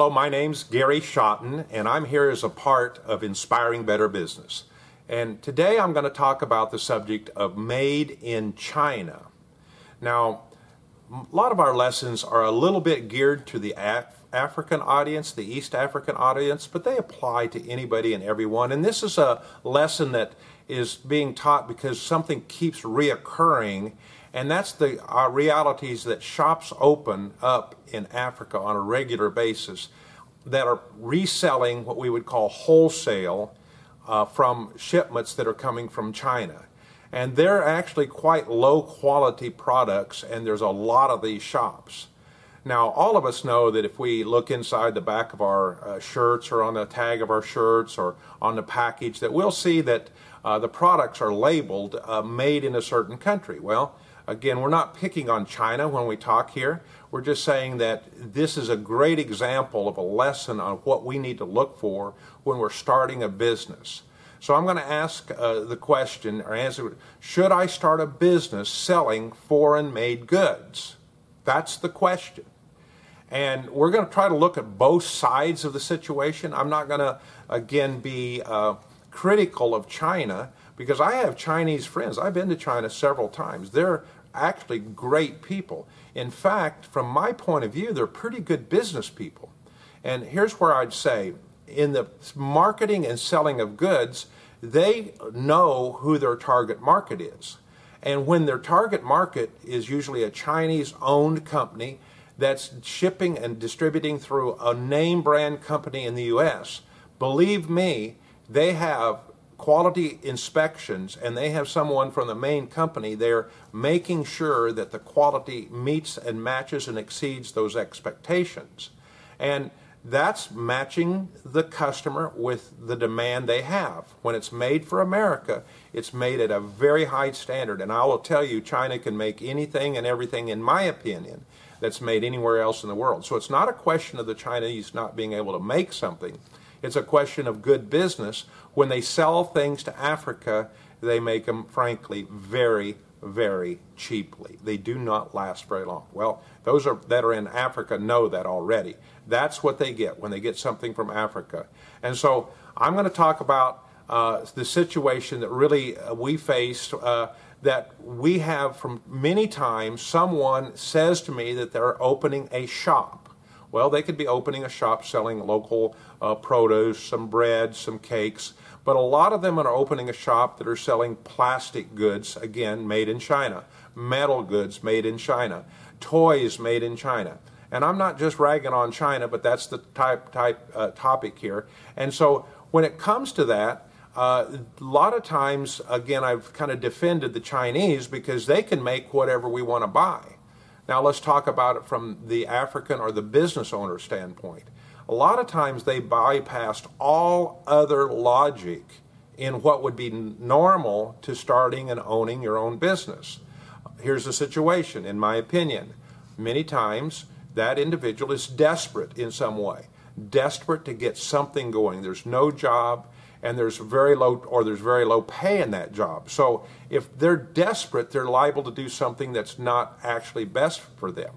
Hello, my name's Gary Schotten, and I'm here as a part of Inspiring Better Business. And today I'm going to talk about the subject of made in China. Now, a lot of our lessons are a little bit geared to the Af- African audience, the East African audience, but they apply to anybody and everyone. And this is a lesson that is being taught because something keeps reoccurring and that's the uh, realities that shops open up in Africa on a regular basis that are reselling what we would call wholesale uh, from shipments that are coming from China. And they're actually quite low quality products, and there's a lot of these shops. Now, all of us know that if we look inside the back of our uh, shirts or on the tag of our shirts or on the package, that we'll see that uh, the products are labeled uh, made in a certain country. Well, Again, we're not picking on China when we talk here. We're just saying that this is a great example of a lesson on what we need to look for when we're starting a business. So I'm going to ask uh, the question or answer Should I start a business selling foreign made goods? That's the question. And we're going to try to look at both sides of the situation. I'm not going to, again, be uh, critical of China because I have Chinese friends. I've been to China several times. They're actually great people. In fact, from my point of view, they're pretty good business people. And here's where I'd say in the marketing and selling of goods, they know who their target market is. And when their target market is usually a Chinese owned company that's shipping and distributing through a name brand company in the US, believe me, they have quality inspections and they have someone from the main company there making sure that the quality meets and matches and exceeds those expectations. And that's matching the customer with the demand they have. When it's made for America, it's made at a very high standard. And I will tell you, China can make anything and everything, in my opinion, that's made anywhere else in the world. So it's not a question of the Chinese not being able to make something. It's a question of good business. When they sell things to Africa, they make them, frankly, very, very cheaply. They do not last very long. Well, those are, that are in Africa know that already. That's what they get when they get something from Africa. And so I'm going to talk about uh, the situation that really uh, we faced. Uh, that we have from many times someone says to me that they're opening a shop well, they could be opening a shop selling local uh, produce, some bread, some cakes, but a lot of them are opening a shop that are selling plastic goods, again, made in China, metal goods made in China, toys made in China. And I'm not just ragging on China, but that's the type, type uh, topic here. And so when it comes to that, uh, a lot of times, again, I've kind of defended the Chinese because they can make whatever we want to buy. Now let's talk about it from the African or the business owner standpoint. A lot of times they bypassed all other logic in what would be normal to starting and owning your own business. Here's the situation, in my opinion. Many times that individual is desperate in some way, desperate to get something going. There's no job, and there's very low or there's very low pay in that job. So if they're desperate, they're liable to do something that's not actually best for them.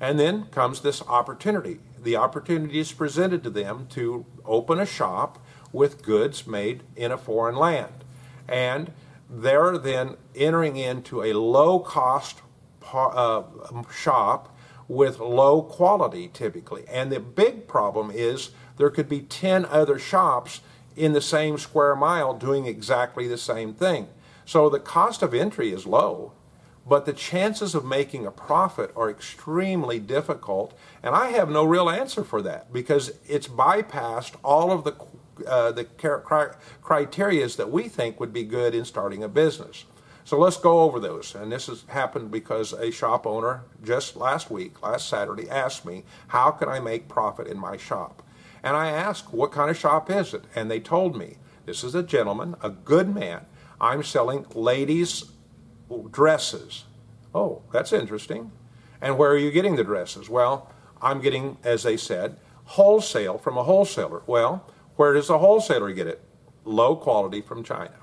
And then comes this opportunity. The opportunity is presented to them to open a shop with goods made in a foreign land. And they're then entering into a low cost uh, shop with low quality typically. And the big problem is there could be 10 other shops in the same square mile doing exactly the same thing. So the cost of entry is low, but the chances of making a profit are extremely difficult. And I have no real answer for that because it's bypassed all of the uh, the criteria that we think would be good in starting a business. So let's go over those. And this has happened because a shop owner just last week, last Saturday, asked me, How can I make profit in my shop? And I asked, what kind of shop is it? And they told me, this is a gentleman, a good man. I'm selling ladies' dresses. Oh, that's interesting. And where are you getting the dresses? Well, I'm getting, as they said, wholesale from a wholesaler. Well, where does the wholesaler get it? Low quality from China.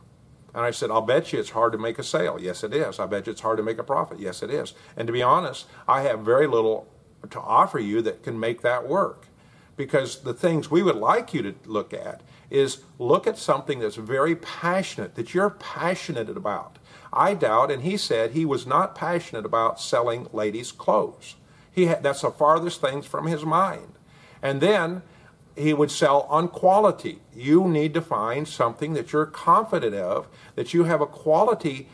And I said, I'll bet you it's hard to make a sale. Yes, it is. I bet you it's hard to make a profit. Yes, it is. And to be honest, I have very little to offer you that can make that work because the things we would like you to look at is look at something that's very passionate, that you're passionate about. I doubt, and he said he was not passionate about selling ladies' clothes. He had, that's the farthest things from his mind. And then he would sell on quality. You need to find something that you're confident of, that you have a quality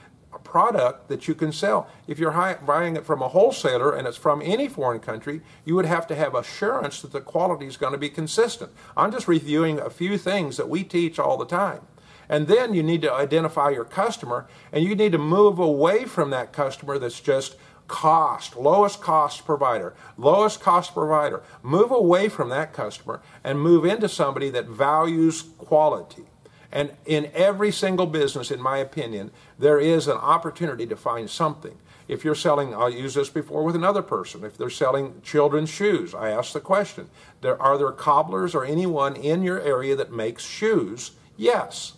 product that you can sell. If you're buying it from a wholesaler and it's from any foreign country, you would have to have assurance that the quality is going to be consistent. I'm just reviewing a few things that we teach all the time. And then you need to identify your customer and you need to move away from that customer that's just cost, lowest cost provider, lowest cost provider. Move away from that customer and move into somebody that values quality. And in every single business, in my opinion, there is an opportunity to find something. If you're selling, I'll use this before with another person. If they're selling children's shoes, I ask the question: there, Are there cobblers or anyone in your area that makes shoes? Yes,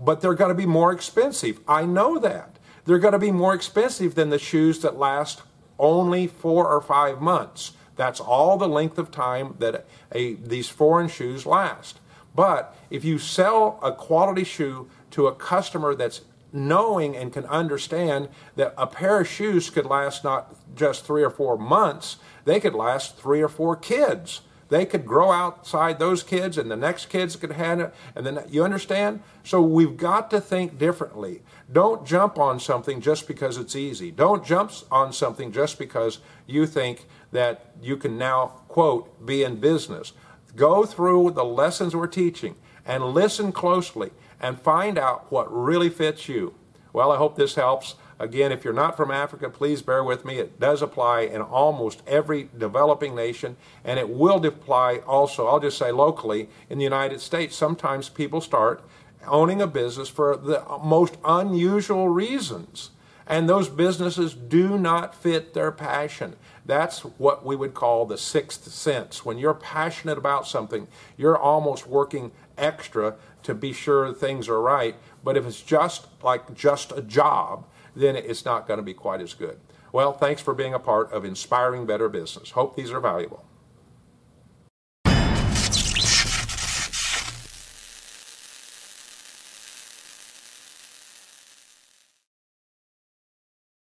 but they're going to be more expensive. I know that they're going to be more expensive than the shoes that last only four or five months. That's all the length of time that a, these foreign shoes last. But if you sell a quality shoe to a customer that's knowing and can understand that a pair of shoes could last not just three or four months, they could last three or four kids. They could grow outside those kids, and the next kids could have it. And then you understand. So we've got to think differently. Don't jump on something just because it's easy. Don't jump on something just because you think that you can now quote be in business. Go through the lessons we're teaching and listen closely and find out what really fits you. Well, I hope this helps. Again, if you're not from Africa, please bear with me. It does apply in almost every developing nation, and it will apply also, I'll just say locally, in the United States. Sometimes people start owning a business for the most unusual reasons. And those businesses do not fit their passion. That's what we would call the sixth sense. When you're passionate about something, you're almost working extra to be sure things are right. But if it's just like just a job, then it's not going to be quite as good. Well, thanks for being a part of Inspiring Better Business. Hope these are valuable.